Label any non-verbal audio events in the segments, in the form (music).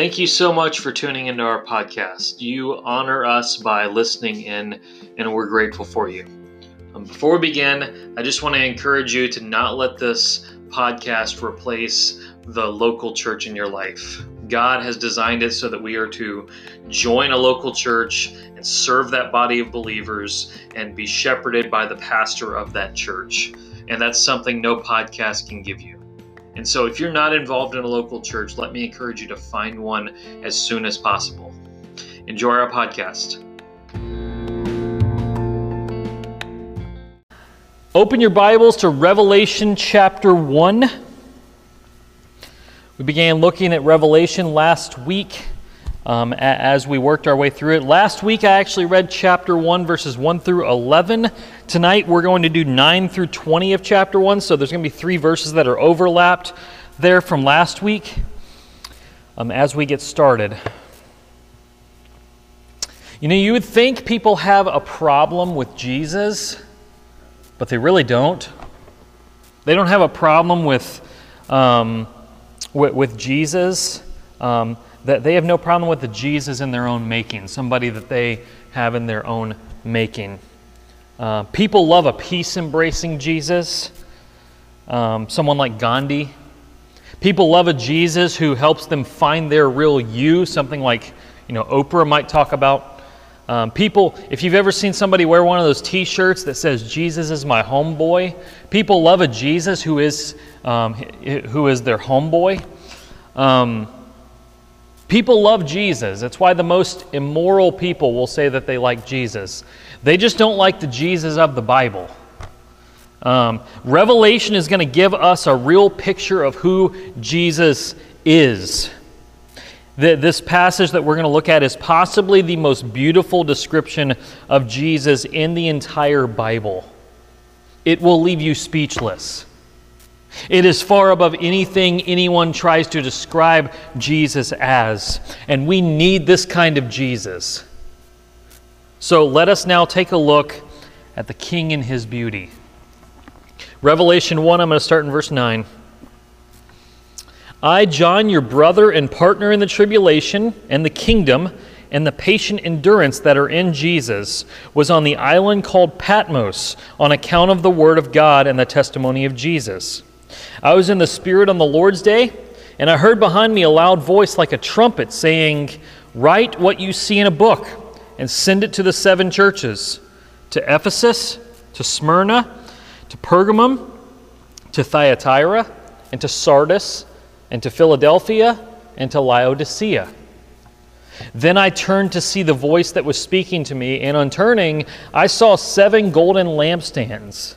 Thank you so much for tuning into our podcast. You honor us by listening in, and we're grateful for you. Um, before we begin, I just want to encourage you to not let this podcast replace the local church in your life. God has designed it so that we are to join a local church and serve that body of believers and be shepherded by the pastor of that church. And that's something no podcast can give you. And so, if you're not involved in a local church, let me encourage you to find one as soon as possible. Enjoy our podcast. Open your Bibles to Revelation chapter 1. We began looking at Revelation last week um, as we worked our way through it. Last week I actually read chapter 1, verses 1 through 11. Tonight we're going to do 9 through 20 of chapter 1, so there's going to be three verses that are overlapped there from last week um, as we get started. You know, you would think people have a problem with Jesus but they really don't. They don't have a problem with, um, with, with, Jesus. Um, that they have no problem with the Jesus in their own making, somebody that they have in their own making. Uh, people love a peace embracing Jesus, um, someone like Gandhi. People love a Jesus who helps them find their real you, something like you know Oprah might talk about um, people, if you've ever seen somebody wear one of those t shirts that says, Jesus is my homeboy, people love a Jesus who is, um, who is their homeboy. Um, people love Jesus. That's why the most immoral people will say that they like Jesus. They just don't like the Jesus of the Bible. Um, Revelation is going to give us a real picture of who Jesus is. This passage that we're going to look at is possibly the most beautiful description of Jesus in the entire Bible. It will leave you speechless. It is far above anything anyone tries to describe Jesus as. And we need this kind of Jesus. So let us now take a look at the King and his beauty. Revelation 1, I'm going to start in verse 9. I, John, your brother and partner in the tribulation and the kingdom and the patient endurance that are in Jesus, was on the island called Patmos on account of the word of God and the testimony of Jesus. I was in the Spirit on the Lord's day, and I heard behind me a loud voice like a trumpet saying, Write what you see in a book and send it to the seven churches to Ephesus, to Smyrna, to Pergamum, to Thyatira, and to Sardis and to Philadelphia, and to Laodicea. Then I turned to see the voice that was speaking to me, and on turning, I saw seven golden lampstands.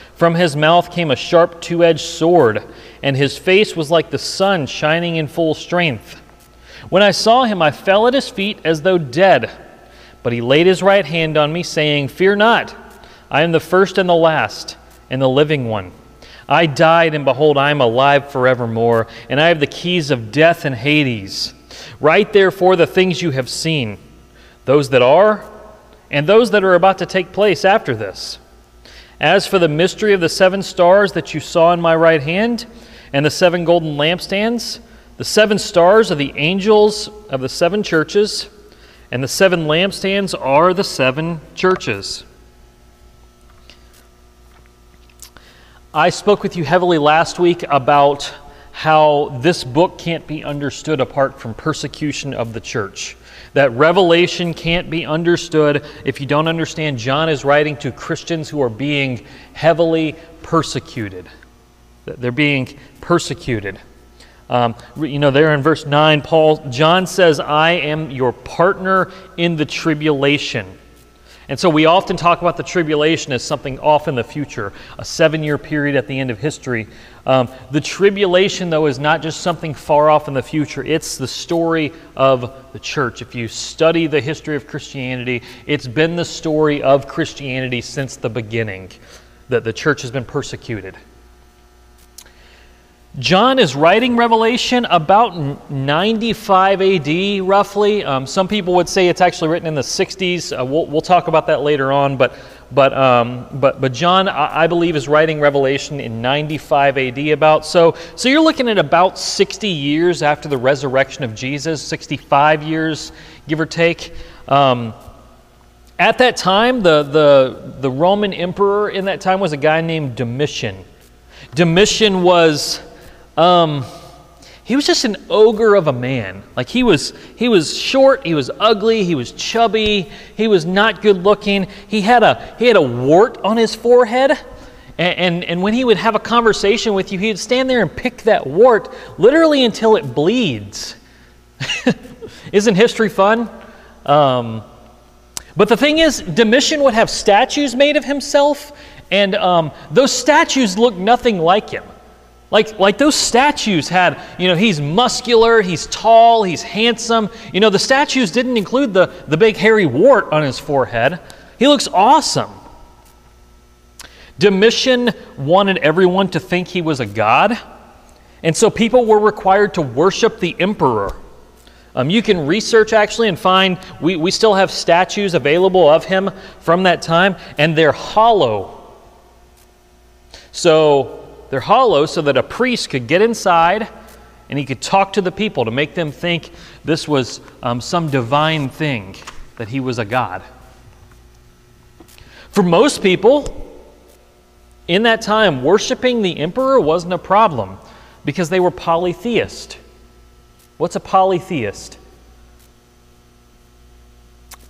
From his mouth came a sharp two edged sword, and his face was like the sun shining in full strength. When I saw him, I fell at his feet as though dead. But he laid his right hand on me, saying, Fear not, I am the first and the last, and the living one. I died, and behold, I am alive forevermore, and I have the keys of death and Hades. Write therefore the things you have seen, those that are, and those that are about to take place after this. As for the mystery of the seven stars that you saw in my right hand, and the seven golden lampstands, the seven stars are the angels of the seven churches, and the seven lampstands are the seven churches. I spoke with you heavily last week about how this book can't be understood apart from persecution of the church. That Revelation can't be understood if you don't understand John is writing to Christians who are being heavily persecuted. They're being persecuted. Um, you know, there in verse 9, Paul, John says, I am your partner in the tribulation. And so we often talk about the tribulation as something off in the future, a seven year period at the end of history. Um, the tribulation, though, is not just something far off in the future, it's the story of the church. If you study the history of Christianity, it's been the story of Christianity since the beginning that the church has been persecuted. John is writing Revelation about 95 AD, roughly. Um, some people would say it's actually written in the 60s. Uh, we'll, we'll, talk about that later on. But, but, um, but, but John, I, I, believe, is writing Revelation in 95 AD about. So, so you're looking at about 60 years after the resurrection of Jesus, 65 years, give or take. Um, at that time, the, the, the Roman emperor in that time was a guy named Domitian. Domitian was um, he was just an ogre of a man. Like he was, he was short, he was ugly, he was chubby, he was not good looking. He had a, he had a wart on his forehead. And, and, and when he would have a conversation with you, he would stand there and pick that wart literally until it bleeds. (laughs) Isn't history fun? Um, but the thing is, Domitian would have statues made of himself, and um, those statues looked nothing like him. Like, like those statues had, you know, he's muscular, he's tall, he's handsome. You know, the statues didn't include the, the big hairy wart on his forehead. He looks awesome. Domitian wanted everyone to think he was a god, and so people were required to worship the emperor. Um, you can research actually and find, we, we still have statues available of him from that time, and they're hollow. So they're hollow so that a priest could get inside and he could talk to the people to make them think this was um, some divine thing, that he was a god. For most people, in that time, worshiping the emperor wasn't a problem because they were polytheist. What's a polytheist?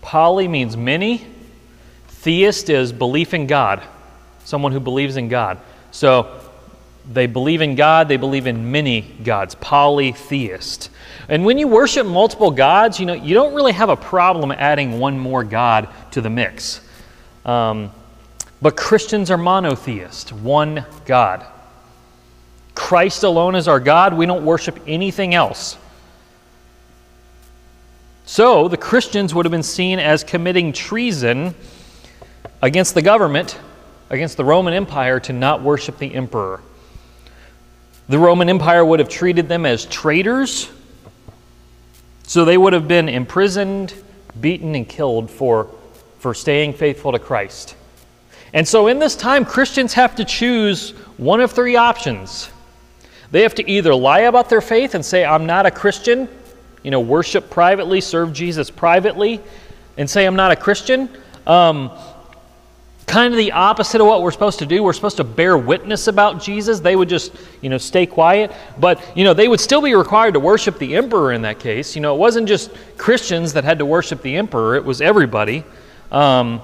Poly means many, theist is belief in God, someone who believes in God. So they believe in God, they believe in many gods, polytheist. And when you worship multiple gods, you know, you don't really have a problem adding one more God to the mix. Um, but Christians are monotheist, one God. Christ alone is our God. We don't worship anything else. So the Christians would have been seen as committing treason against the government, against the Roman Empire, to not worship the emperor. The Roman Empire would have treated them as traitors, so they would have been imprisoned, beaten, and killed for, for staying faithful to Christ. And so in this time, Christians have to choose one of three options. They have to either lie about their faith and say, I'm not a Christian, you know, worship privately, serve Jesus privately, and say, I'm not a Christian. Um, kind of the opposite of what we're supposed to do. We're supposed to bear witness about Jesus. They would just, you know, stay quiet. But, you know, they would still be required to worship the emperor in that case. You know, it wasn't just Christians that had to worship the emperor, it was everybody. Um,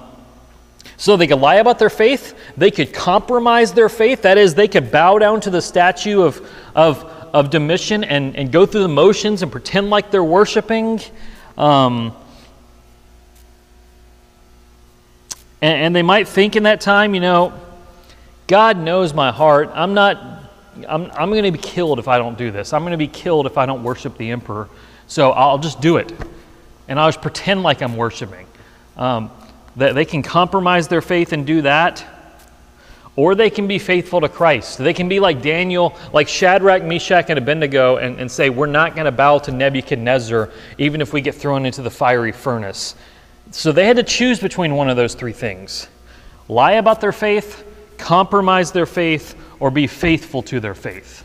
so they could lie about their faith, they could compromise their faith. That is, they could bow down to the statue of, of, of Domitian and, and go through the motions and pretend like they're worshiping. Um, And, and they might think in that time, you know, God knows my heart. I'm not, I'm, I'm going to be killed if I don't do this. I'm going to be killed if I don't worship the emperor. So I'll just do it. And I'll just pretend like I'm worshiping. Um, that they can compromise their faith and do that, or they can be faithful to Christ. They can be like Daniel, like Shadrach, Meshach, and Abednego, and, and say, We're not going to bow to Nebuchadnezzar, even if we get thrown into the fiery furnace. So they had to choose between one of those three things lie about their faith, compromise their faith, or be faithful to their faith.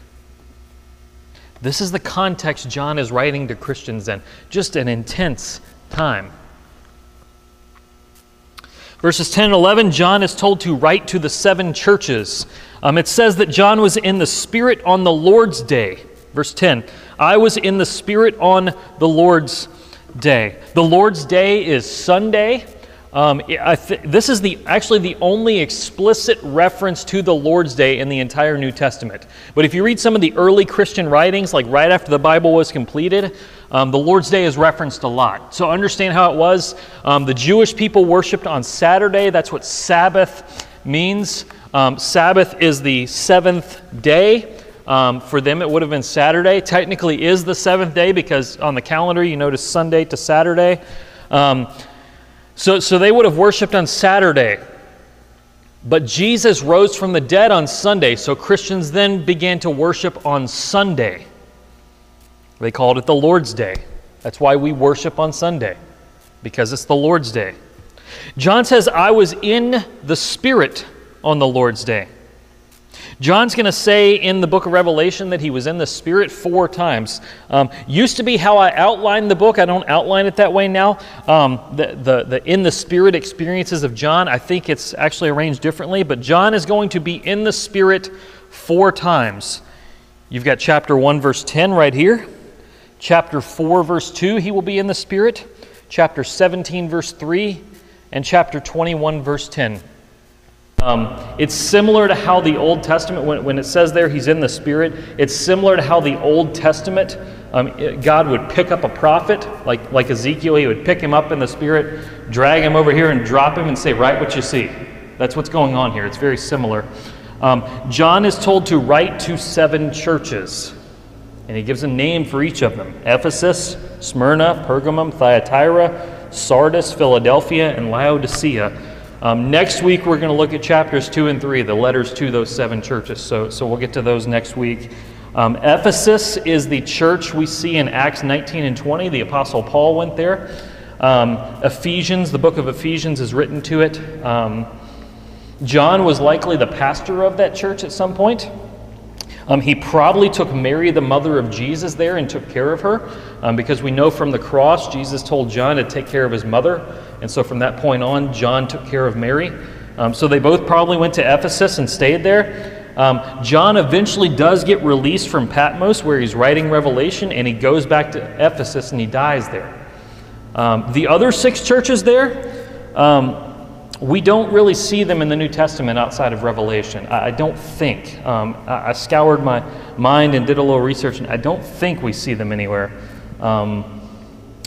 This is the context John is writing to Christians in. Just an intense time. Verses 10 and 11, John is told to write to the seven churches. Um, it says that John was in the Spirit on the Lord's day. Verse 10 I was in the Spirit on the Lord's day. The Lord's day is Sunday, Um, th- this is the actually the only explicit reference to the Lord's Day in the entire New Testament. But if you read some of the early Christian writings, like right after the Bible was completed, um, the Lord's Day is referenced a lot. So understand how it was. Um, the Jewish people worshipped on Saturday. That's what Sabbath means. Um, Sabbath is the seventh day. Um, for them, it would have been Saturday. Technically, is the seventh day because on the calendar you notice Sunday to Saturday. Um, so, so they would have worshiped on Saturday. But Jesus rose from the dead on Sunday, so Christians then began to worship on Sunday. They called it the Lord's Day. That's why we worship on Sunday, because it's the Lord's Day. John says, I was in the Spirit on the Lord's Day. John's going to say in the book of Revelation that he was in the Spirit four times. Um, used to be how I outlined the book. I don't outline it that way now. Um, the, the, the in the Spirit experiences of John, I think it's actually arranged differently, but John is going to be in the Spirit four times. You've got chapter 1, verse 10 right here. Chapter 4, verse 2, he will be in the Spirit. Chapter 17, verse 3. And chapter 21, verse 10. Um, it's similar to how the Old Testament, when, when, it says there he's in the Spirit, it's similar to how the Old Testament, um, it, God would pick up a prophet, like, like Ezekiel, he would pick him up in the Spirit, drag him over here, and drop him and say, Write what you see. That's what's going on here. It's very similar. Um, John is told to write to seven churches, and he gives a name for each of them Ephesus, Smyrna, Pergamum, Thyatira, Sardis, Philadelphia, and Laodicea. Um, next week, we're going to look at chapters 2 and 3, the letters to those seven churches. So, so we'll get to those next week. Um, Ephesus is the church we see in Acts 19 and 20. The Apostle Paul went there. Um, Ephesians, the book of Ephesians, is written to it. Um, John was likely the pastor of that church at some point. Um, he probably took Mary, the mother of Jesus, there and took care of her um, because we know from the cross Jesus told John to take care of his mother. And so from that point on, John took care of Mary. Um, so they both probably went to Ephesus and stayed there. Um, John eventually does get released from Patmos, where he's writing Revelation, and he goes back to Ephesus and he dies there. Um, the other six churches there, um, we don't really see them in the New Testament outside of Revelation. I, I don't think. Um, I, I, scoured my mind and did a little research, and I don't think we see them anywhere. Um,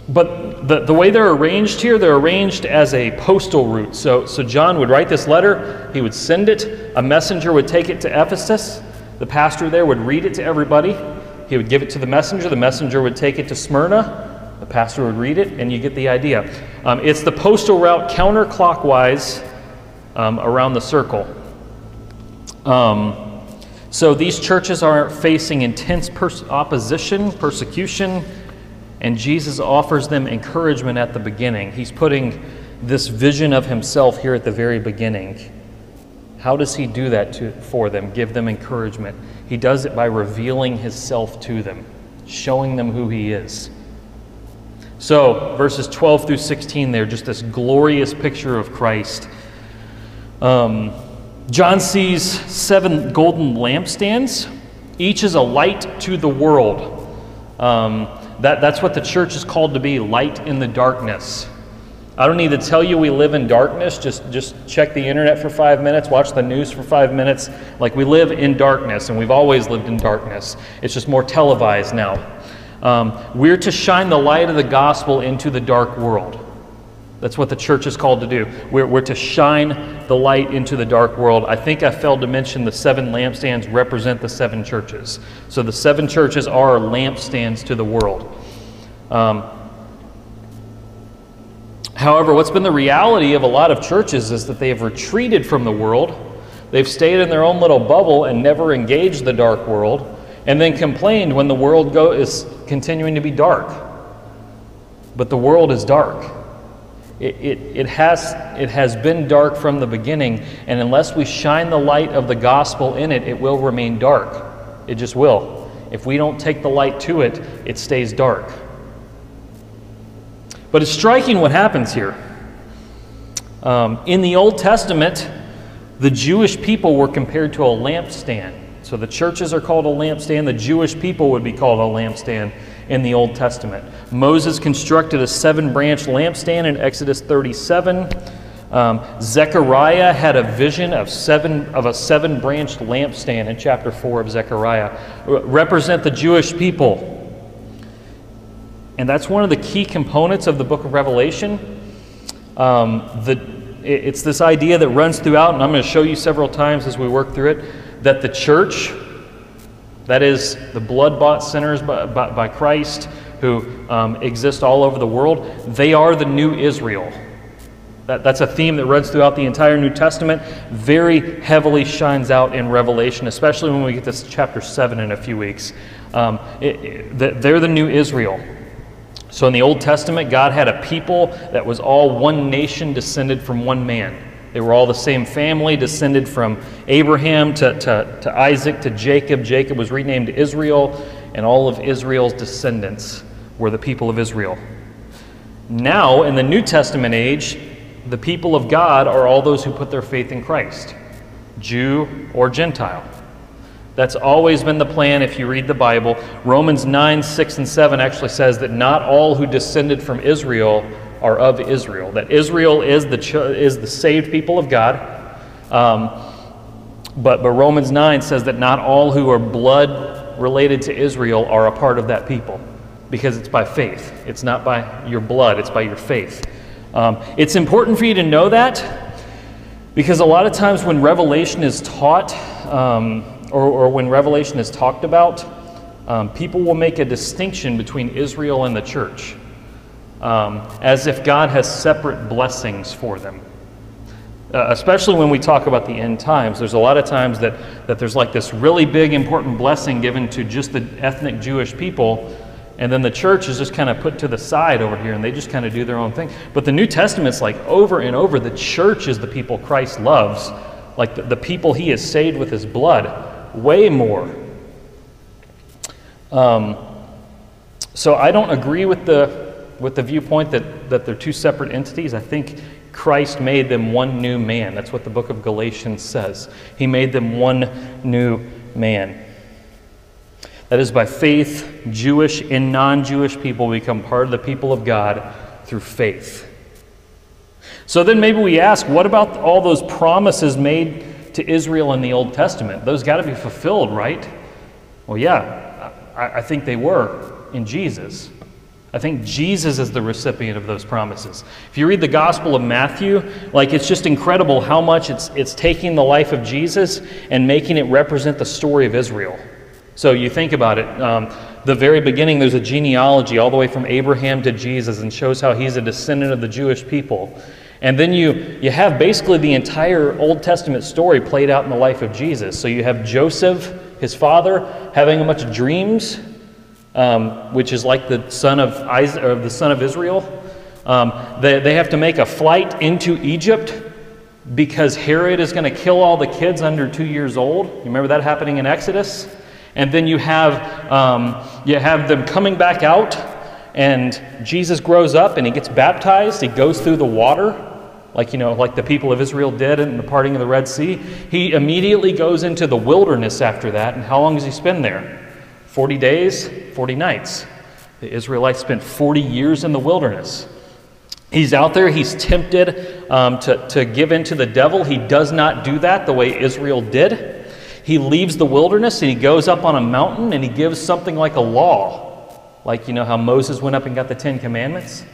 but the, the way they're arranged here, they're arranged as a postal route. So, so John would write this letter, he would send it, a messenger would take it to Ephesus, the pastor there would read it to everybody, he would give it to the messenger, the messenger would take it to Smyrna, the pastor would read it, and you get the idea. Um, it's the postal route counterclockwise um, around the circle. Um, so these churches are facing intense pers- opposition, persecution, and Jesus offers them encouragement at the beginning. He's putting this vision of himself here at the very beginning. How does he do that to, for them? Give them encouragement. He does it by revealing himself to them, showing them who he is. So, verses 12 through 16, they're just this glorious picture of Christ. Um, John sees seven golden lampstands. Each is a light to the world. Um, that, that's what the church is called to be light in the darkness. I don't need to tell you we live in darkness. Just, just check the internet for five minutes, watch the news for five minutes. Like we live in darkness, and we've always lived in darkness. It's just more televised now. Um, we're to shine the light of the gospel into the dark world. That's what the church is called to do. We're, we're to shine the light into the dark world. I think I failed to mention the seven lampstands represent the seven churches. So the seven churches are lampstands to the world. Um, however, what's been the reality of a lot of churches is that they have retreated from the world. They've stayed in their own little bubble and never engaged the dark world, and then complained when the world go, is continuing to be dark. But the world is dark. It, it, it, has, it has been dark from the beginning, and unless we shine the light of the gospel in it, it will remain dark. It just will. If we don't take the light to it, it stays dark. But it's striking what happens here. Um, in the Old Testament, the Jewish people were compared to a lampstand. So the churches are called a lampstand, the Jewish people would be called a lampstand in the Old Testament. Moses constructed a seven branch lampstand in Exodus 37. Um, Zechariah had a vision of seven of a seven-branched lampstand in chapter four of Zechariah, represent the Jewish people. And that's one of the key components of the book of Revelation. Um, the, it's this idea that runs throughout, and I'm going to show you several times as we work through it, that the church, that is, the blood bought sinners by, by, by Christ who um, exist all over the world, they are the new Israel. That, that's a theme that runs throughout the entire New Testament, very heavily shines out in Revelation, especially when we get to chapter 7 in a few weeks. Um, it, it, they're the new Israel. So in the Old Testament, God had a people that was all one nation descended from one man. They were all the same family, descended from Abraham to, to, to Isaac to Jacob. Jacob was renamed Israel, and all of Israel's descendants were the people of Israel. Now, in the New Testament age, the people of God are all those who put their faith in Christ, Jew or Gentile. That's always been the plan if you read the Bible. Romans 9, 6, and 7 actually says that not all who descended from Israel are of Israel, that Israel is the, is the saved people of God. Um, but, but Romans 9 says that not all who are blood related to Israel are a part of that people because it's by faith. It's not by your blood, it's by your faith. Um, it's important for you to know that because a lot of times when Revelation is taught, um, or, or when Revelation is talked about, um, people will make a distinction between Israel and the church, um, as if God has separate blessings for them. Uh, especially when we talk about the end times, there's a lot of times that, that there's like this really big, important blessing given to just the ethnic Jewish people, and then the church is just kind of put to the side over here and they just kind of do their own thing. But the New Testament's like over and over, the church is the people Christ loves, like the, the people he has saved with his blood way more. Um, so I don't agree with the, with the viewpoint that, that they're two separate entities. I think Christ made them one new man. That's what the book of Galatians says. He made them one new man. That is, by faith, Jewish and non Jewish people become part of the people of God through faith. So then maybe we ask, what about all those promises made to Israel in the Old Testament. Those got to be fulfilled, right? Well, yeah, I, I think they were in Jesus. I think Jesus is the recipient of those promises. If you read the Gospel of Matthew, like it's just incredible how much it's, it's taking the life of Jesus and making it represent the story of Israel. So you think about it, um, the very beginning, there's a genealogy all the way from Abraham to Jesus and shows how he's a descendant of the Jewish people. And then you, you have basically the entire Old Testament story played out in the life of Jesus. So you have Joseph, his father, having a bunch of dreams, um, which is like the son of, Isaac, or the son of Israel. Um, they, they have to make a flight into Egypt because Herod is going to kill all the kids under two years old. You remember that happening in Exodus? And then you have, um, you have them coming back out and Jesus grows up and he gets baptized. He goes through the water, like, you know, like the people of Israel did in the parting of the Red Sea. He immediately goes into the wilderness after that. And how long does he spend there? 40 days, 40 nights. The Israelites spent 40 years in the wilderness. He's out there, he's tempted um, to, to give in to the devil. He does not do that the way Israel did. He leaves the wilderness and he goes up on a mountain and he gives something like a law like you know how Moses went up and got the Ten Commandments.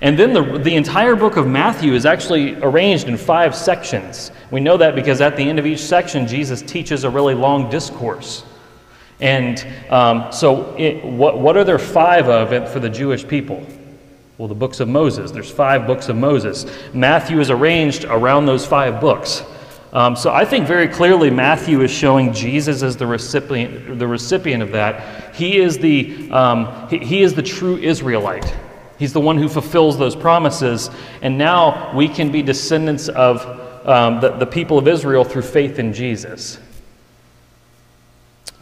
And then the, the entire book of Matthew is actually arranged in five sections. We know that because at the end of each section, Jesus teaches a really long discourse. And um, so, it, what, what are there five of for the Jewish people? Well, the books of Moses. There's five books of Moses. Matthew is arranged around those five books. Um, so I think very clearly Matthew is showing Jesus as the recipient, the recipient of that. He is the, um, he, he is the true Israelite. He's the one who fulfills those promises. And now we can be descendants of um, the, the people of Israel through faith in Jesus.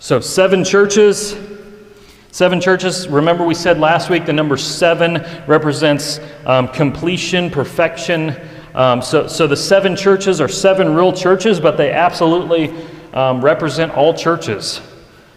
So, seven churches. Seven churches. Remember, we said last week the number seven represents um, completion, perfection, um, so, so the seven churches are seven real churches, but they absolutely um, represent all churches.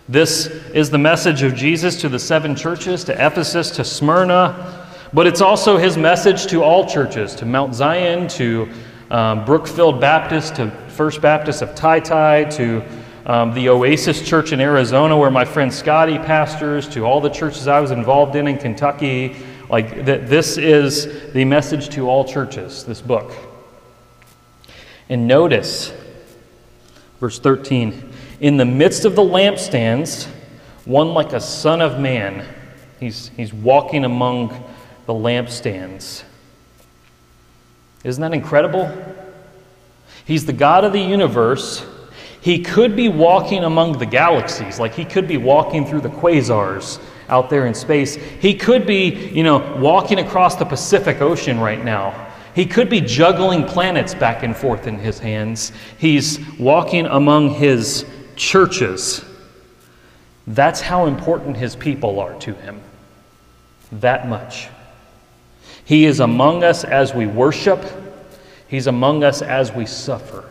This is the message of Jesus to the seven churches, to Ephesus, to Smyrna, but it's also his message to all churches, to Mount Zion, to um, Brookfield Baptist to First Baptist of Tai Tai to um, the Oasis Church in Arizona, where my friend Scotty pastors, to all the churches I was involved in in Kentucky. Like, th- this is the message to all churches, this book. And notice, verse 13, in the midst of the lampstands, one like a son of man. He's, he's walking among the lampstands. Isn't that incredible? He's the God of the universe. He could be walking among the galaxies, like he could be walking through the quasars out there in space. He could be, you know, walking across the Pacific Ocean right now. He could be juggling planets back and forth in his hands. He's walking among his churches. That's how important his people are to him. That much. He is among us as we worship, he's among us as we suffer.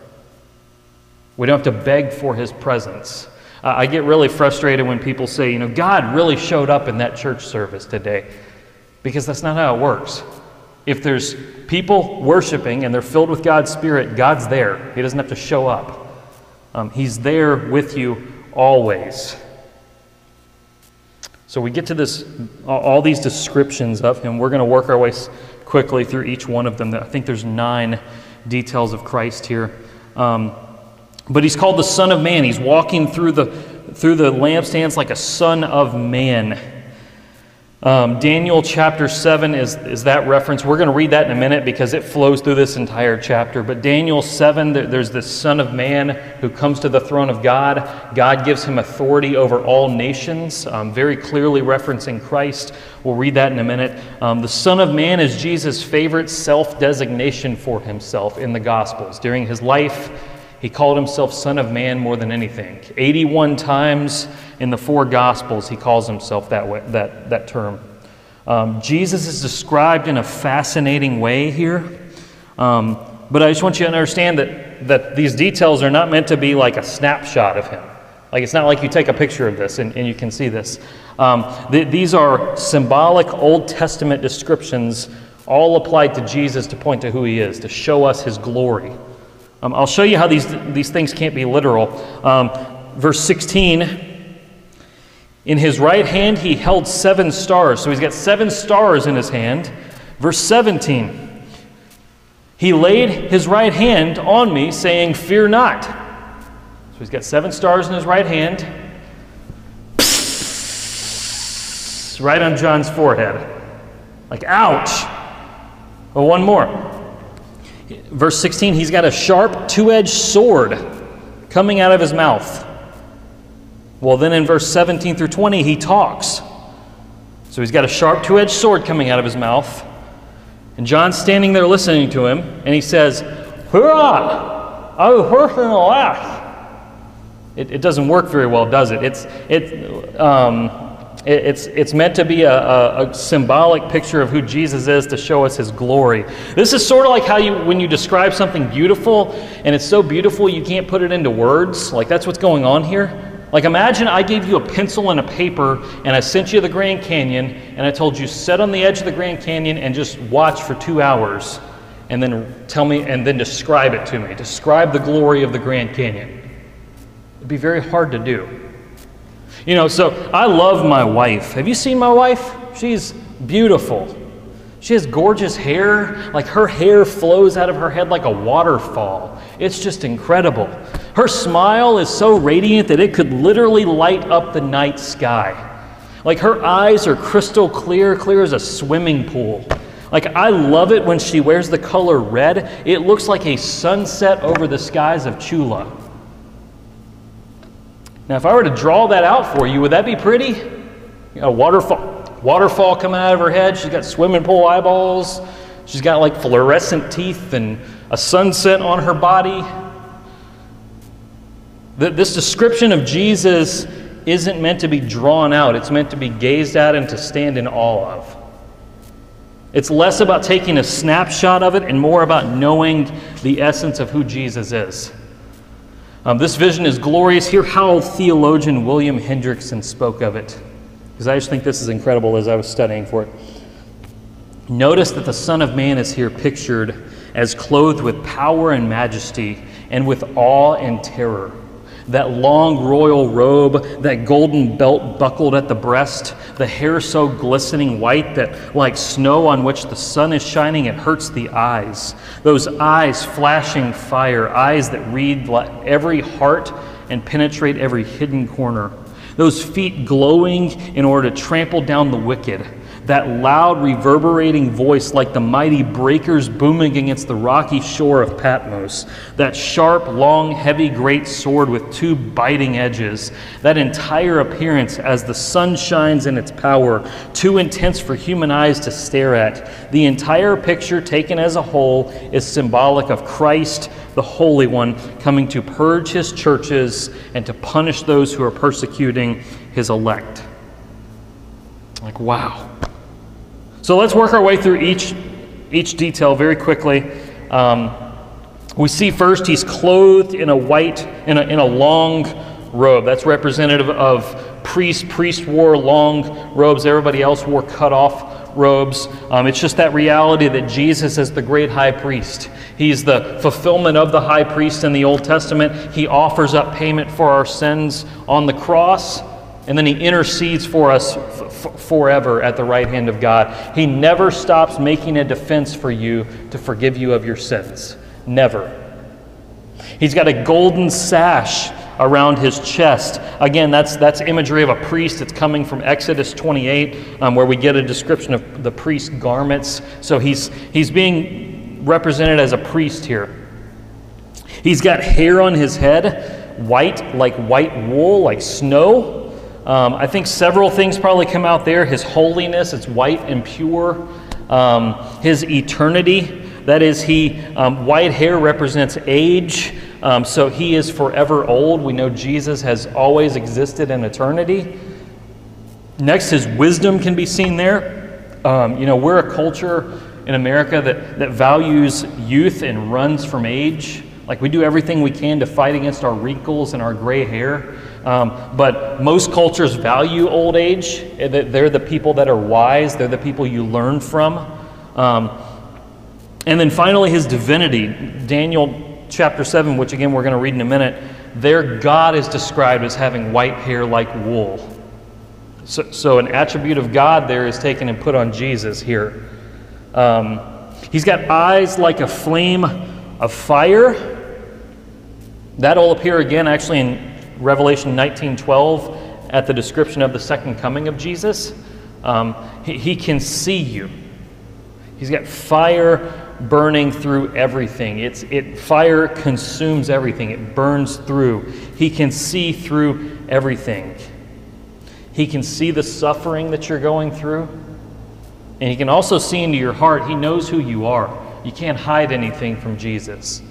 We don't have to beg for his presence. Uh, I get really frustrated when people say, you know, God really showed up in that church service today, because that's not how it works. If there's people worshiping and they're filled with God's Spirit, God's there. He doesn't have to show up. Um, he's there with you always. So we get to this, all these descriptions of him. We're going to work our way quickly through each one of them. I think there's nine details of Christ here. Um, but he's called the Son of Man. He's walking through the, through the lampstands like a son of man. Um, Daniel chapter 7 is, is that reference. We're going to read that in a minute because it flows through this entire chapter. But Daniel 7, there's this Son of Man who comes to the throne of God. God gives him authority over all nations, um, very clearly referencing Christ. We'll read that in a minute. Um, the Son of Man is Jesus' favorite self designation for himself in the Gospels. During his life, he called himself Son of Man more than anything. 81 times in the four Gospels, he calls himself that, way, that, that term. Um, Jesus is described in a fascinating way here. Um, but I just want you to understand that, that these details are not meant to be like a snapshot of him. Like, it's not like you take a picture of this and, and you can see this. Um, th- these are symbolic Old Testament descriptions, all applied to Jesus to point to who he is, to show us his glory. Um, I'll show you how these, these things can't be literal. Um, verse 16 In his right hand he held seven stars. So he's got seven stars in his hand. Verse 17 He laid his right hand on me, saying, Fear not. So he's got seven stars in his right hand. Right on John's forehead. Like, ouch. Well, one more. Verse 16, he's got a sharp two edged sword coming out of his mouth. Well, then in verse 17 through 20, he talks. So he's got a sharp two edged sword coming out of his mouth. And John's standing there listening to him, and he says, Hurrah! The last. It, it, doesn't work very well, does it? It's, it, um, it's, it's meant to be a, a, a, symbolic picture of who Jesus is to show us his glory. This is sort of like how you, when you describe something beautiful and it's so beautiful you can't put it into words. Like that's what's going on here. Like imagine I gave you a pencil and a paper and I sent you the Grand Canyon and I told you sit on the edge of the Grand Canyon and just watch for two hours and then tell me and then describe it to me. Describe the glory of the Grand Canyon. It'd be very hard to do. You know, so I love my wife. Have you seen my wife? She's beautiful. She has gorgeous hair. Like her hair flows out of her head like a waterfall. It's just incredible. Her smile is so radiant that it could literally light up the night sky. Like her eyes are crystal clear, clear as a swimming pool. Like I love it when she wears the color red. It looks like a sunset over the skies of Chula. Now, if I were to draw that out for you, would that be pretty? A waterfall, waterfall coming out of her head. She's got swimming pool eyeballs. She's got like fluorescent teeth and a sunset on her body. This description of Jesus isn't meant to be drawn out, it's meant to be gazed at and to stand in awe of. It's less about taking a snapshot of it and more about knowing the essence of who Jesus is. Um, this vision is glorious. Hear how theologian William Hendriksen spoke of it, because I just think this is incredible as I was studying for it. Notice that the Son of Man is here pictured as clothed with power and majesty, and with awe and terror. That long royal robe, that golden belt buckled at the breast, the hair so glistening white that, like snow on which the sun is shining, it hurts the eyes. Those eyes flashing fire, eyes that read every heart and penetrate every hidden corner. Those feet glowing in order to trample down the wicked that loud, reverberating voice like the mighty breakers booming against the rocky shore of Patmos, that sharp, long, heavy, great sword with two biting edges, that entire appearance as the sun shines in its power, too intense for human eyes to stare at. The entire picture, taken as a whole, is symbolic of Christ, the Holy One, coming to purge his churches and to punish those who are persecuting his elect. Like, wow. So let's work our way through each, each detail very quickly. Um, we see first he's clothed in a white, in a, in a long robe. That's representative of priest. Priest wore long robes. Everybody else wore cut off robes. Um, it's just that reality that Jesus is the great high priest. He's the fulfillment of the high priest in the Old Testament. He offers up payment for our sins on the cross. And then he intercedes for us forever at the right hand of God. He never stops making a defense for you to forgive you of your sins. Never. He's got a golden sash around his chest. Again, that's, that's imagery of a priest. It's coming from Exodus 28, um, where we get a description of the priest's garments. So he's, he's being represented as a priest here. He's got hair on his head, white like white wool, like snow. Um, I think several things probably come out there. His holiness, it's white and pure. Um, his eternity, that is, he um, white hair represents age, um, so he is forever old. We know Jesus has always existed in eternity. Next, his wisdom can be seen there. Um, you know, we're a culture in America that, that values youth and runs from age. Like we do everything we can to fight against our wrinkles and our gray hair. Um, but most cultures value old age. They're the people that are wise, they're the people you learn from. Um, and then finally, his divinity. Daniel chapter 7, which again we're going to read in a minute, their God is described as having white hair like wool. So, so an attribute of God there is taken and put on Jesus here. Um, he's got eyes like a flame of fire. That'll appear again actually in Revelation 19:12 at the description of the second coming of Jesus. Um, he, he can see you. He's got fire burning through everything. It's, it, fire consumes everything, it burns through. He can see through everything. He can see the suffering that you're going through, and He can also see into your heart. He knows who you are. You can't hide anything from Jesus.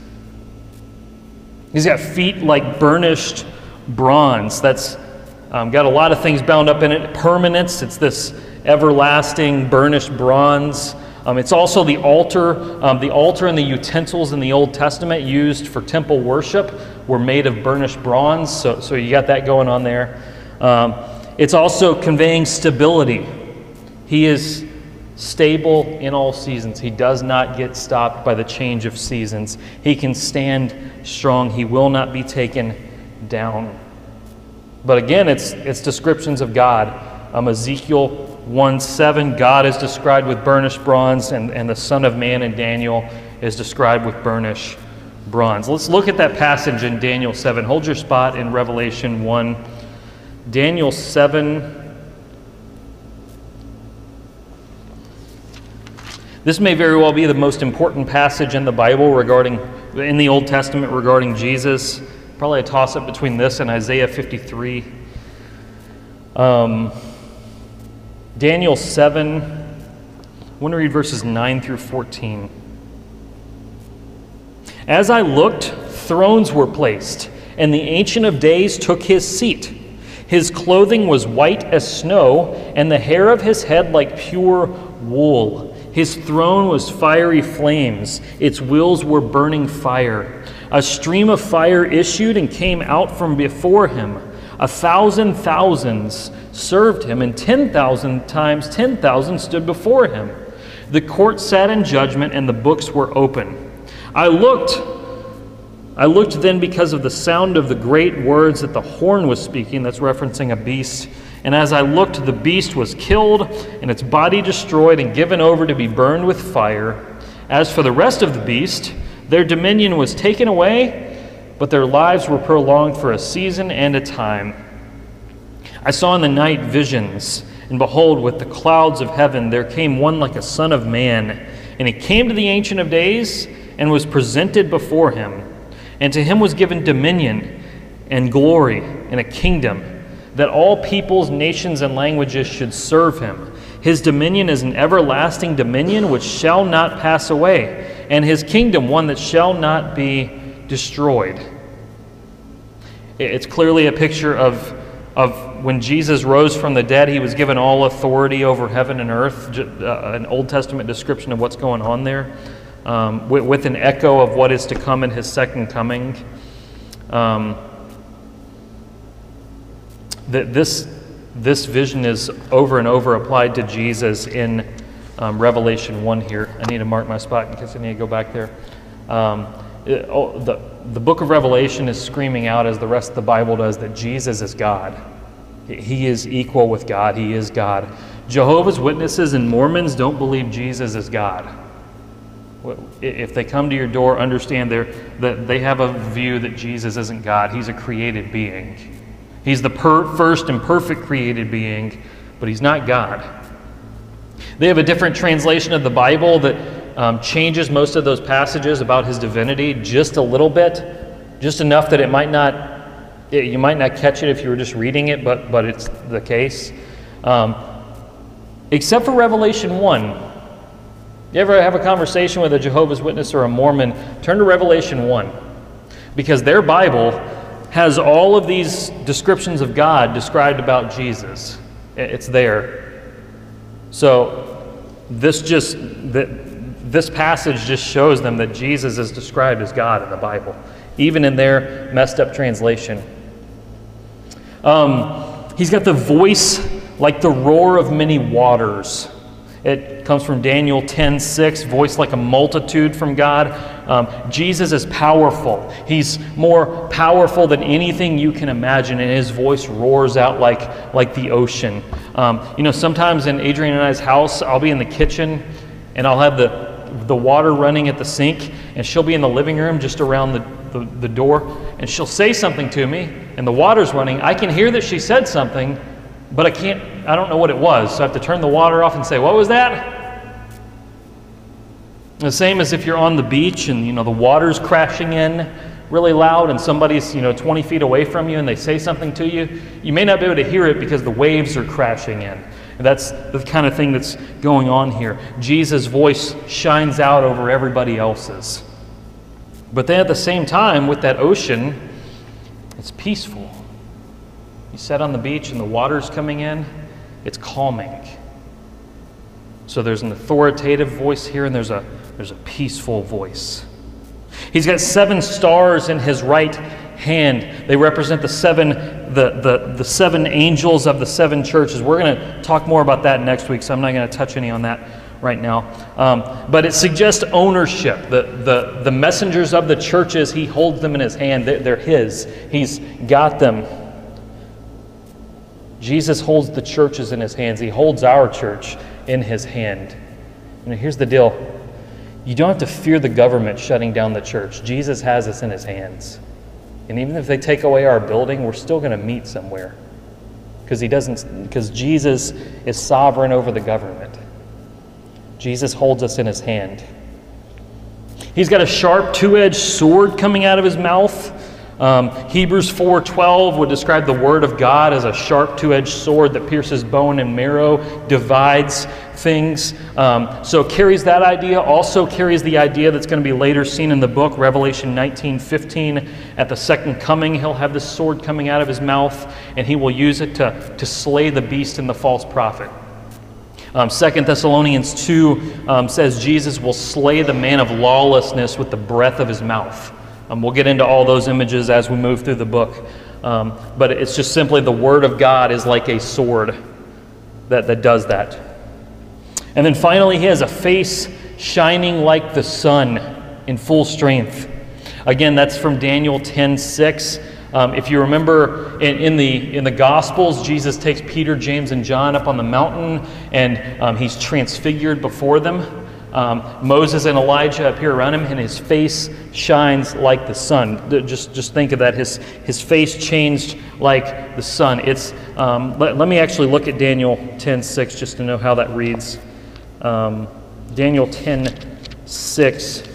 He's got feet like burnished bronze. That's um, got a lot of things bound up in it. Permanence, it's this everlasting burnished bronze. Um, it's also the altar. Um, the altar and the utensils in the Old Testament used for temple worship were made of burnished bronze, so, so you got that going on there. Um, it's also conveying stability. He is stable in all seasons. He does not get stopped by the change of seasons. He can stand strong. He will not be taken down. But again, it's, it's descriptions of God. Um, Ezekiel 1 7, God is described with burnished bronze, and, and the Son of Man in Daniel is described with burnished bronze. Let's look at that passage in Daniel 7. Hold your spot in Revelation 1. Daniel 7. This may very well be the most important passage in the Bible regarding, in the Old Testament regarding Jesus. Probably a toss up between this and Isaiah 53. Um, Daniel 7. I want to read verses 9 through 14. As I looked, thrones were placed, and the Ancient of Days took his seat. His clothing was white as snow, and the hair of his head like pure wool. His throne was fiery flames, its wheels were burning fire. A stream of fire issued and came out from before him. A thousand thousands served him, and ten thousand times ten thousand stood before him. The court sat in judgment, and the books were open. I looked. I looked then because of the sound of the great words that the horn was speaking. That's referencing a beast. And as I looked, the beast was killed, and its body destroyed and given over to be burned with fire. As for the rest of the beast, their dominion was taken away, but their lives were prolonged for a season and a time. I saw in the night visions, and behold, with the clouds of heaven there came one like a son of man. And he came to the Ancient of Days and was presented before him. And to him was given dominion and glory and a kingdom that all peoples, nations, and languages should serve him. His dominion is an everlasting dominion which shall not pass away, and his kingdom one that shall not be destroyed. It's clearly a picture of, of when Jesus rose from the dead, he was given all authority over heaven and earth, uh, an Old Testament description of what's going on there, um, with, with, an echo of what is to come in his second coming. Um, that this, this vision is over and over applied to Jesus in um, Revelation 1 here. I need to mark my spot in case I need to go back there. Um, it, oh, the, the book of Revelation is screaming out, as the rest of the Bible does, that Jesus is God. He is equal with God, He is God. Jehovah's Witnesses and Mormons don't believe Jesus is God. If they come to your door, understand that they have a view that Jesus isn't God, He's a created being. He's the per- first and perfect created being, but he's not God. They have a different translation of the Bible that um, changes most of those passages about his divinity just a little bit, just enough that it might not it, you might not catch it if you were just reading it, but but it's the case. Um, except for Revelation one. You ever have a conversation with a Jehovah's Witness or a Mormon? Turn to Revelation one, because their Bible has all of these descriptions of God described about Jesus. It's there. So this just this passage just shows them that Jesus is described as God in the Bible, even in their messed up translation. Um, he's got the voice like the roar of many waters. It comes from Daniel 10 6, voice like a multitude from God. Um, Jesus is powerful. He's more powerful than anything you can imagine, and his voice roars out like, like the ocean. Um, you know, sometimes in Adrienne and I's house, I'll be in the kitchen and I'll have the, the water running at the sink, and she'll be in the living room just around the, the, the door, and she'll say something to me, and the water's running. I can hear that she said something but I can't, I don't know what it was. So I have to turn the water off and say, What was that? The same as if you're on the beach and you know the water's crashing in really loud and somebody's you know 20 feet away from you and they say something to you, you may not be able to hear it because the waves are crashing in. And that's the kind of thing that's going on here. Jesus' voice shines out over everybody else's. But then at the same time, with that ocean, it's peaceful. You sit on the beach and the water's coming in, it's calming. So there's an authoritative voice here and there's a, there's a peaceful voice. He's got seven stars in his right hand. They represent the seven, the, the, the seven angels of the seven churches. We're going to talk more about that next week, so I'm not going to touch any on that right now. Um, but it suggests ownership. The, the, the messengers of the churches, he holds them in his hand. They're, they're his. He's got them. Jesus holds the churches in his hands, he holds our church in his hand. And here's the deal you don't have to fear the government shutting down the church. Jesus has us in his hands. And even if they take away our building, we're still going to meet somewhere. Because he doesn't because Jesus is sovereign over the government. Jesus holds us in his hand. He's got a sharp two-edged sword coming out of his mouth. Um, Hebrews 4:12 would describe the word of God as a sharp two-edged sword that pierces bone and marrow, divides things. Um, so carries that idea. Also carries the idea that's going to be later seen in the book, Revelation 19:15. At the second coming, he'll have this sword coming out of his mouth, and he will use it to, to slay the beast and the false prophet. Um, 2 Thessalonians 2 um, says Jesus will slay the man of lawlessness with the breath of his mouth. Um, we'll get into all those images as we move through the book. Um, but it's just simply the Word of God is like a sword that, that does that. And then finally, he has a face shining like the sun. in full strength. Again, that's from Daniel 10 6. Um, if you remember in, in, the, in the Gospels, Jesus takes Peter, James, and John up on the mountain and um, he's transfigured before them. Um, Moses and Elijah appear around him, and his face shines like the sun. Just, just think of that. His, his face changed like the sun. It's, um, let, let, me actually look at Daniel 10 6 just to know how that reads. Um, Daniel 10 6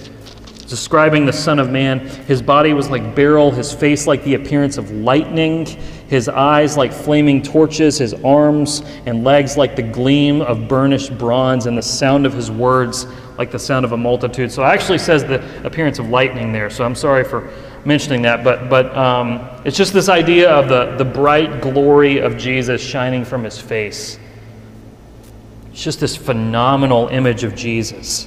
describing the Son of Man. His body was like beryl, his face like the appearance of lightning, his eyes like flaming torches, his arms and legs like the gleam of burnished bronze, and the sound of his words like the sound of a multitude. So it actually says the appearance of lightning there, so I'm sorry for mentioning that, but, but um, it's just this idea of the, the bright glory of Jesus shining from his face. It's just this phenomenal image of Jesus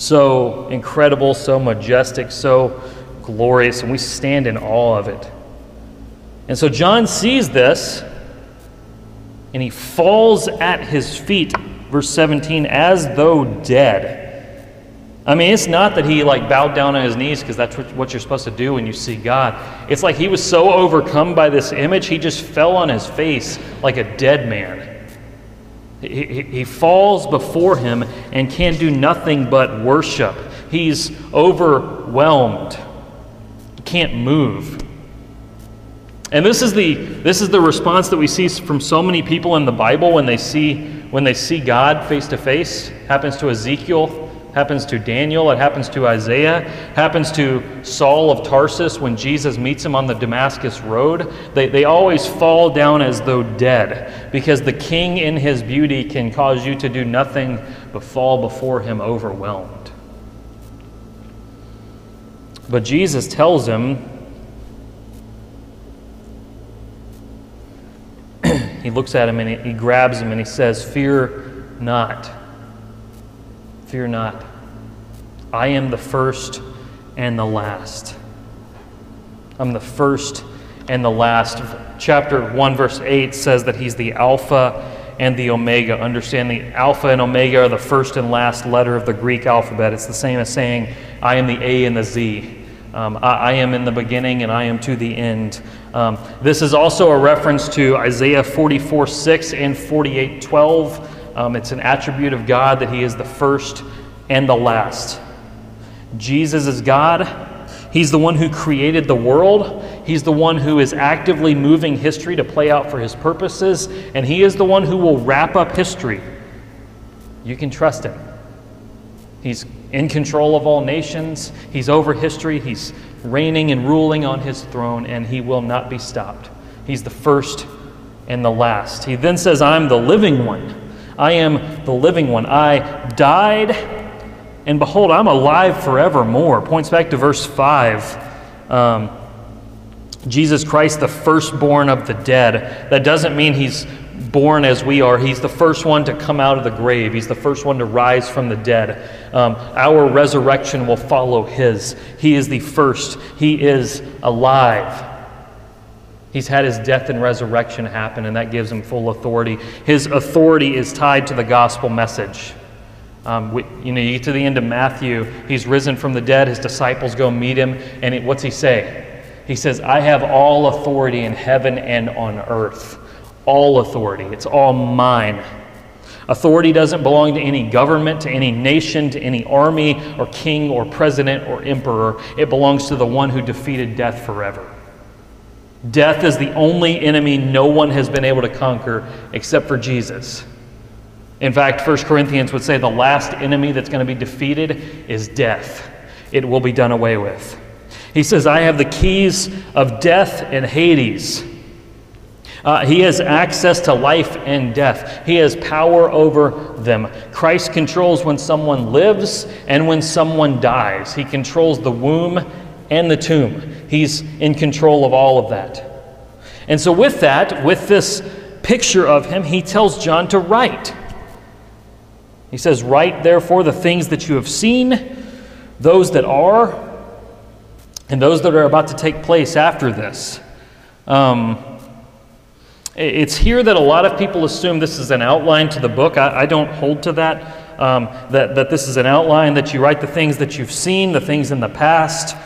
so incredible, so majestic, so glorious, and we stand in awe of it. And so John sees this and he falls at his feet, verse 17, as though dead. I mean, it's not that he like bowed down on his knees because that's what you're supposed to do when you see God. It's like he was so overcome by this image, he just fell on his face like a dead man. He, he falls before him and can do nothing but worship. He's overwhelmed. He can't move. And this is the this is the response that we see from so many people in the Bible when they see when they see God face to face. Happens to Ezekiel happens to Daniel, it happens to Isaiah, happens to Saul of Tarsus when Jesus meets him on the Damascus Road. They, they always fall down as though dead because the king in his beauty can cause you to do nothing but fall before him overwhelmed. But Jesus tells him, (clears throat) he looks at him and he, he grabs him and he says, Fear not. Fear not. I am the first and the last. I'm the first and the last. Chapter 1, verse 8 says that he's the Alpha and the Omega. Understand the Alpha and Omega are the first and last letter of the Greek alphabet. It's the same as saying, I am the A and the Z. Um, I, I, am in the beginning and I am to the end. Um, this is also a reference to Isaiah 44 6 and 48 12. Um, it's an attribute of God that He is the first and the last. Jesus is God. He's the one who created the world. He's the one who is actively moving history to play out for His purposes. And He is the one who will wrap up history. You can trust Him. He's in control of all nations, He's over history, He's reigning and ruling on His throne, and He will not be stopped. He's the first and the last. He then says, I'm the living one. I am the living one. I died, and behold, I'm alive forevermore. Points back to verse 5. Um, Jesus Christ, the firstborn of the dead. That doesn't mean he's born as we are. He's the first one to come out of the grave, he's the first one to rise from the dead. Um, our resurrection will follow his. He is the first, he is alive. He's had his death and resurrection happen, and that gives him full authority. His authority is tied to the gospel message. Um, we, you know, you get to the end of Matthew, he's risen from the dead, his disciples go meet him, and it, what's he say? He says, I have all authority in heaven and on earth. All authority. It's all mine. Authority doesn't belong to any government, to any nation, to any army, or king, or president, or emperor. It belongs to the one who defeated death forever. Death is the only enemy no one has been able to conquer except for Jesus. In fact, 1 Corinthians would say the last enemy that's going to be defeated is death. It will be done away with. He says, I have the keys of death and Hades. Uh, he has access to life and death. He has power over them. Christ controls when someone lives and when someone dies. He controls the womb and the tomb. He's in control of all of that. And so, with that, with this picture of him, he tells John to write. He says, Write therefore the things that you have seen, those that are, and those that are about to take place after this. Um, it's here that a lot of people assume this is an outline to the book. I, I don't hold to that. um, that, that this is an outline, that you write the things that you've seen, the things in the past.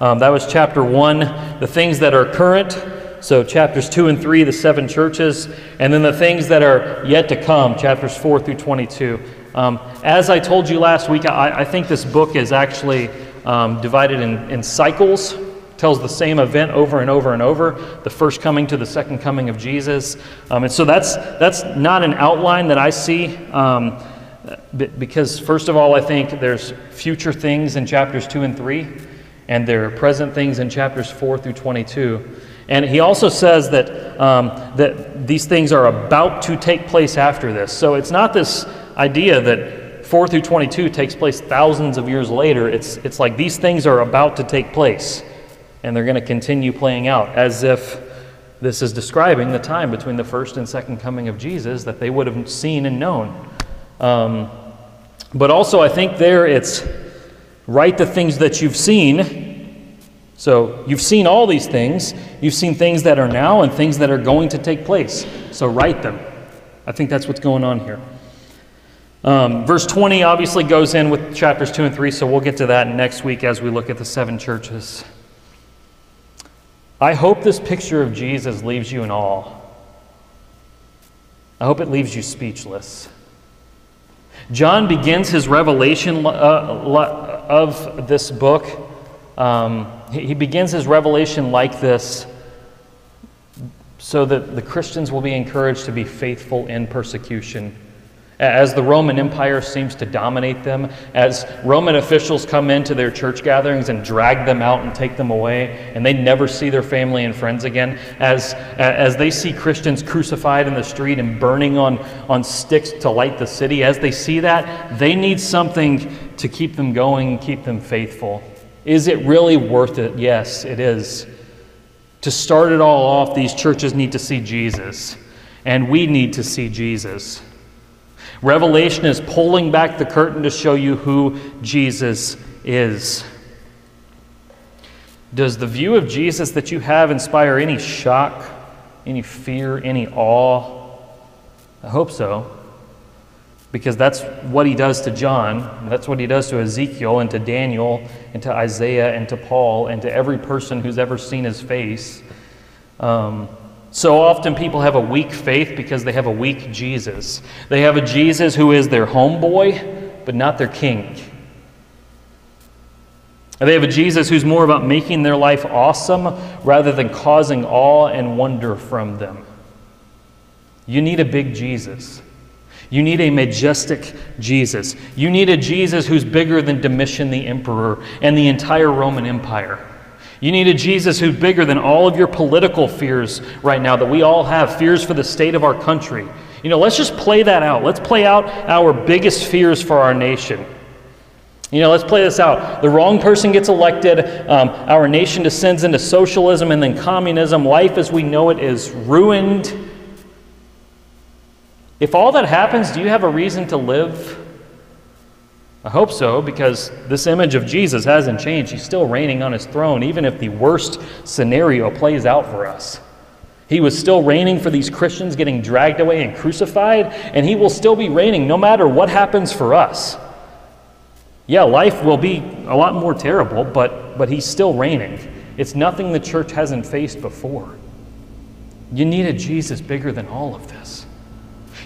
Um, that was chapter one. The things that are current, so chapters two and three, the seven churches, and then the things that are yet to come, chapters four through 22. Um, as I told you last week, I, I think this book is actually um, divided in, in cycles tells the same event over and over and over the first coming to the second coming of jesus um, and so that's that's not an outline that i see um, because first of all i think there's future things in chapters 2 and 3 and their present things in chapters 4 through 22 and he also says that, um, that these things are about to take place after this. So it's not this idea that 4 through 22 takes place thousands of years later. It's, it's like these things are about to take place and they're going to continue playing out as if this is describing the time between the first and second coming of Jesus that they would have seen and known. Um, but also, I think there it's write the things that you've seen. So you've seen all these things. You've seen things that are now and things that are going to take place. So write them. I think that's what's going on here. Um, verse 20 obviously goes in with chapters 2 and 3, so we'll get to that next week as we look at the seven churches. I hope this picture of Jesus leaves you in awe. I hope it leaves you speechless. John begins his revelation uh, of this book. Um, he begins his revelation like this so that the Christians will be encouraged to be faithful in persecution as the Roman Empire seems to dominate them, as Roman officials come into their church gatherings and drag them out and take them away, and they never see their family and friends again, as, as they see Christians crucified in the street and burning on, on sticks to light the city, as they see that, they need something to keep them going, keep them faithful. Is it really worth it? Yes, it is. To start it all off, these churches need to see Jesus, and we need to see Jesus. Revelation is pulling back the curtain to show you who Jesus is. Does the view of Jesus that you have inspire any shock, any fear, any awe? I hope so. Because that's what he does to John, that's what he does to Ezekiel and to Daniel and to Isaiah and to Paul and to every person who's ever seen his face. Um, so often people have a weak faith because they have a weak Jesus. They have a Jesus who is their homeboy, but not their king. They have a Jesus who's more about making their life awesome rather than causing awe and wonder from them. You need a big Jesus. You need a majestic Jesus. You need a Jesus who's bigger than Domitian the emperor and the entire Roman Empire. You need a Jesus who's bigger than all of your political fears right now that we all have, fears for the state of our country. You know, let's just play that out. Let's play out our biggest fears for our nation. You know, let's play this out. The wrong person gets elected, um, our nation descends into socialism and then communism. Life as we know it is ruined. If all that happens, do you have a reason to live? I hope so, because this image of Jesus hasn't changed. He's still reigning on his throne, even if the worst scenario plays out for us. He was still reigning for these Christians getting dragged away and crucified, and he will still be reigning no matter what happens for us. Yeah, life will be a lot more terrible, but, but he's still reigning. It's nothing the church hasn't faced before. You need a Jesus bigger than all of this.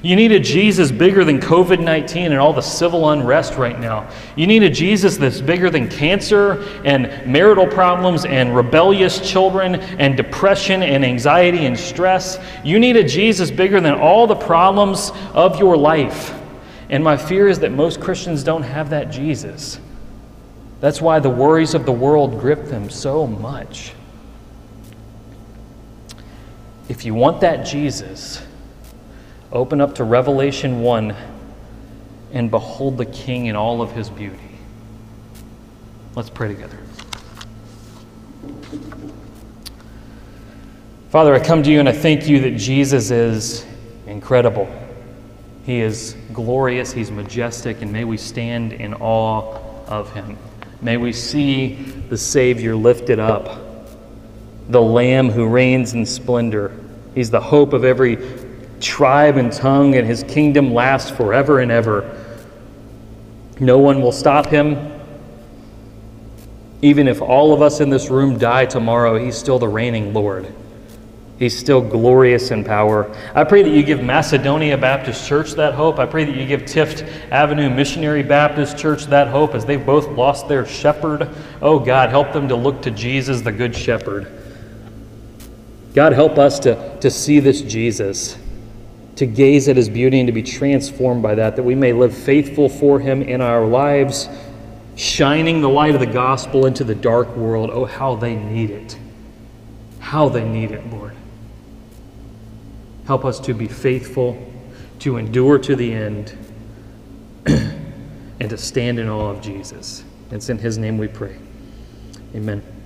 You need a Jesus bigger than COVID 19 and all the civil unrest right now. You need a Jesus that's bigger than cancer and marital problems and rebellious children and depression and anxiety and stress. You need a Jesus bigger than all the problems of your life. And my fear is that most Christians don't have that Jesus. That's why the worries of the world grip them so much. If you want that Jesus, Open up to Revelation 1 and behold the King in all of his beauty. Let's pray together. Father, I come to you and I thank you that Jesus is incredible. He is glorious, He's majestic, and may we stand in awe of Him. May we see the Savior lifted up, the Lamb who reigns in splendor. He's the hope of every tribe and tongue, and his kingdom lasts forever and ever. No one will stop him. Even if all of us in this room die tomorrow, he's still the reigning Lord. He's still glorious in power. I pray that you give Macedonia Baptist Church that hope. I pray that you give Tift Avenue Missionary Baptist Church that hope as they've both lost their shepherd. Oh, God, help them to look to Jesus, the Good Shepherd. God, help us to, to see this Jesus, to gaze at his beauty and to be transformed by that, that we may live faithful for him in our lives, shining the light of the gospel into the dark world. Oh, how they need it. How they need it, Lord. Help us to be faithful, to endure to the end, (clears throat) and to stand in awe of Jesus. It's in his name we pray. Amen.